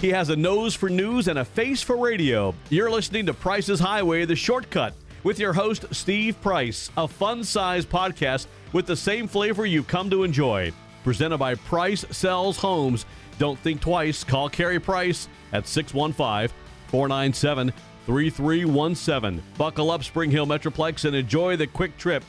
He has a nose for news and a face for radio. You're listening to Price's Highway, the shortcut, with your host, Steve Price, a fun sized podcast with the same flavor you've come to enjoy. Presented by Price Sells Homes. Don't think twice. Call Carey Price at 615 497 3317. Buckle up, Spring Hill Metroplex, and enjoy the quick trip.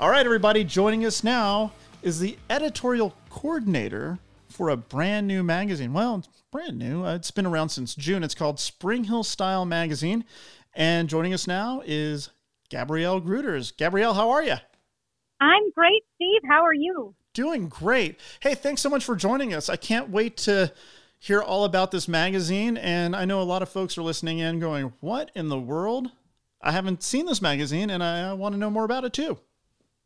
All right, everybody, joining us now is the editorial coordinator for a brand new magazine. Well, it's brand new. Uh, it's been around since June. It's called Spring Hill Style Magazine. And joining us now is Gabrielle Gruters. Gabrielle, how are you? I'm great, Steve. How are you? Doing great. Hey, thanks so much for joining us. I can't wait to hear all about this magazine. And I know a lot of folks are listening in going, What in the world? I haven't seen this magazine and I want to know more about it too.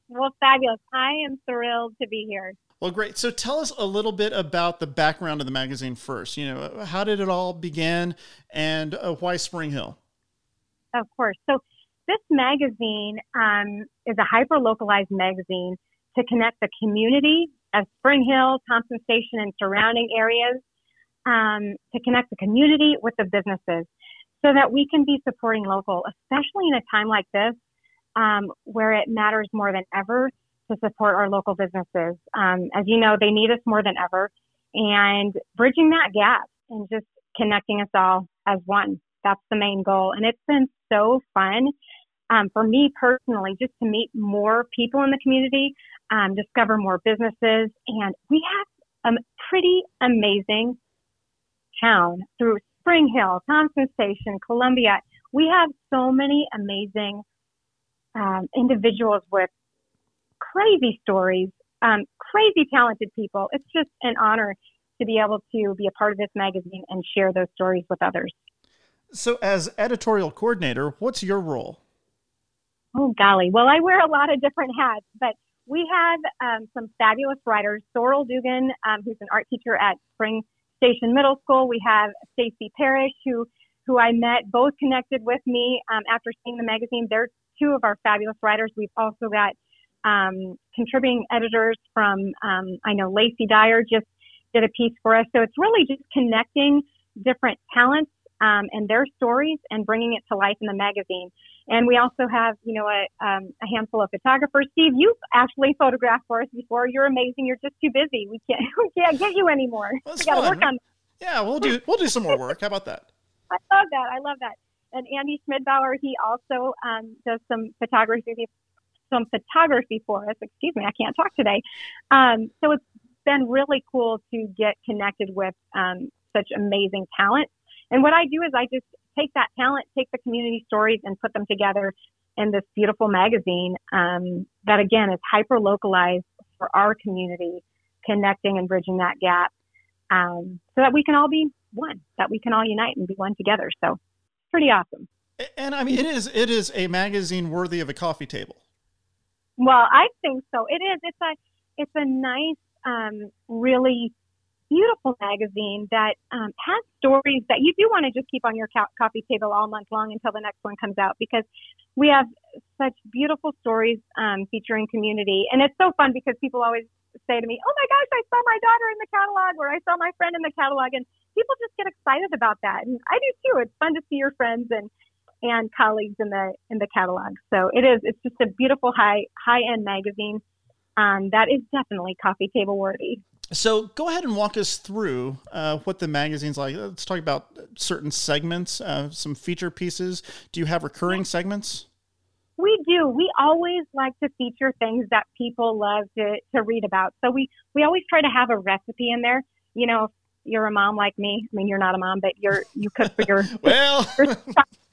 Well, fabulous. I am thrilled to be here. Well, great. So tell us a little bit about the background of the magazine first. You know, how did it all begin and uh, why Spring Hill? Of course. So this magazine um, is a hyper localized magazine to connect the community of Spring Hill, Thompson Station, and surrounding areas um, to connect the community with the businesses so that we can be supporting local, especially in a time like this um, where it matters more than ever to support our local businesses. Um, as you know, they need us more than ever. And bridging that gap and just connecting us all as one. That's the main goal. And it's been so fun um, for me personally just to meet more people in the community, um, discover more businesses. And we have a pretty amazing town through Spring Hill, Thompson Station, Columbia. We have so many amazing um, individuals with crazy stories, um, crazy talented people. It's just an honor to be able to be a part of this magazine and share those stories with others. So, as editorial coordinator, what's your role? Oh, golly. Well, I wear a lot of different hats, but we have um, some fabulous writers. Sorrel Dugan, um, who's an art teacher at Spring Station Middle School. We have Stacy Parrish, who who I met, both connected with me um, after seeing the magazine. They're two of our fabulous writers. We've also got um, contributing editors from, um, I know Lacey Dyer just did a piece for us. So it's really just connecting different talents um, and their stories and bringing it to life in the magazine. And we also have, you know, a, um, a handful of photographers. Steve, you've actually photographed for us before. You're amazing. You're just too busy. We can't, we can't get you anymore. Well, we got to work on. Yeah, we'll do we'll do some more work. How about that? I love that. I love that. And Andy Schmidbauer, he also um, does some photography some photography for us. Excuse me, I can't talk today. Um, so it's been really cool to get connected with um, such amazing talent. And what I do is I just take that talent, take the community stories, and put them together in this beautiful magazine um, that again is hyper localized for our community, connecting and bridging that gap, um, so that we can all be one, that we can all unite and be one together. So, pretty awesome. And I mean, it is it is a magazine worthy of a coffee table. Well, I think so. It is. It's a it's a nice, um, really beautiful magazine that um, has stories that you do want to just keep on your co- coffee table all month long until the next one comes out because we have such beautiful stories um, featuring community. And it's so fun because people always say to me, "Oh my gosh, I saw my daughter in the catalog," or "I saw my friend in the catalog," and people just get excited about that. And I do too. It's fun to see your friends and and colleagues in the in the catalog. So it is. It's just a beautiful high high end magazine um, that is definitely coffee table worthy. So go ahead and walk us through uh, what the magazine's like. Let's talk about certain segments, uh, some feature pieces. Do you have recurring segments? We do. We always like to feature things that people love to, to read about. So we, we always try to have a recipe in there. You know, you're a mom like me. I mean, you're not a mom, but you're you cook for your well.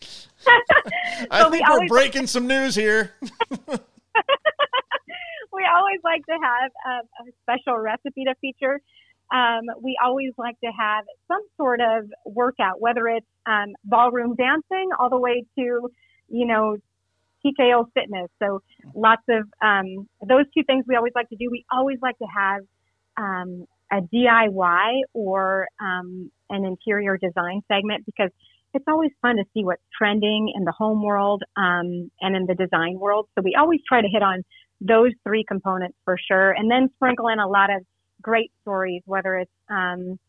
I think we are breaking some news here. we always like to have a, a special recipe to feature. Um, we always like to have some sort of workout, whether it's um, ballroom dancing all the way to, you know, TKO fitness. So lots of um, those two things we always like to do. We always like to have um, a DIY or um, an interior design segment because it's always fun to see what's trending in the home world um, and in the design world. So we always try to hit on those three components for sure, and then sprinkle in a lot of great stories, whether it's um,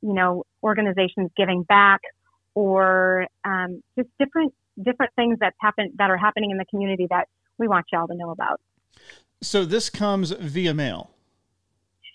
you know, organizations giving back or um, just different different things that happen that are happening in the community that we want y'all to know about. So this comes via mail.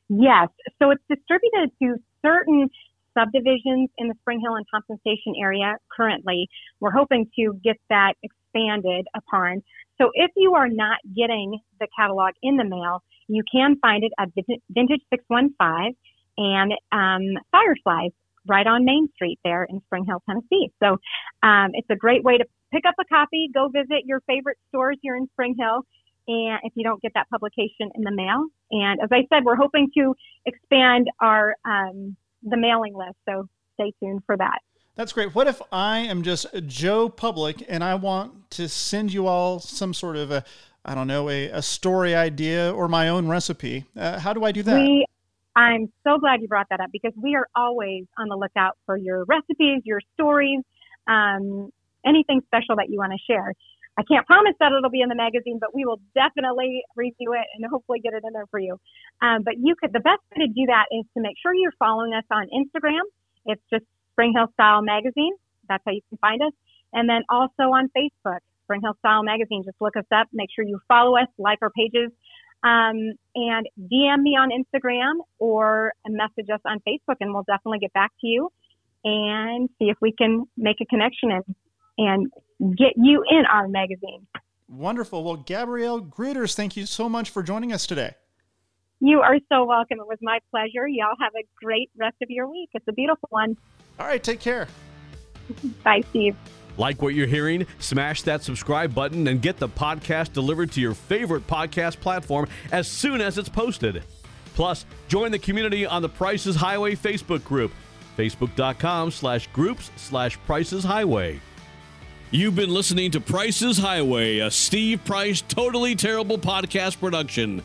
Yes. So it's distributed to certain subdivisions in the Spring Hill and Thompson Station area currently. We're hoping to get that expanded upon. So if you are not getting the catalog in the mail, you can find it at Vintage 615 and um, Fireflies right on Main Street there in Spring Hill, Tennessee. So um, it's a great way to pick up a copy, go visit your favorite stores here in Spring Hill, and if you don't get that publication in the mail. And as I said, we're hoping to expand our um, the mailing list. So stay tuned for that. That's great. What if I am just Joe Public and I want to send you all some sort of a, I don't know, a, a story idea or my own recipe? Uh, how do I do that? We, I'm so glad you brought that up because we are always on the lookout for your recipes, your stories, um, anything special that you want to share. I can't promise that it'll be in the magazine, but we will definitely review it and hopefully get it in there for you. Um, but you could, the best way to do that is to make sure you're following us on Instagram. It's just Spring Hill Style Magazine. That's how you can find us. And then also on Facebook, Spring Hill Style Magazine. Just look us up. Make sure you follow us, like our pages, um, and DM me on Instagram or message us on Facebook, and we'll definitely get back to you and see if we can make a connection and and get you in our magazine. Wonderful. Well, Gabrielle Gruters, thank you so much for joining us today. You are so welcome. It was my pleasure. Y'all have a great rest of your week. It's a beautiful one. All right, take care. Bye, Steve. Like what you're hearing? Smash that subscribe button and get the podcast delivered to your favorite podcast platform as soon as it's posted. Plus, join the community on the Prices Highway Facebook group, facebook.com slash groups slash Prices Highway. You've been listening to Prices Highway, a Steve Price Totally Terrible podcast production.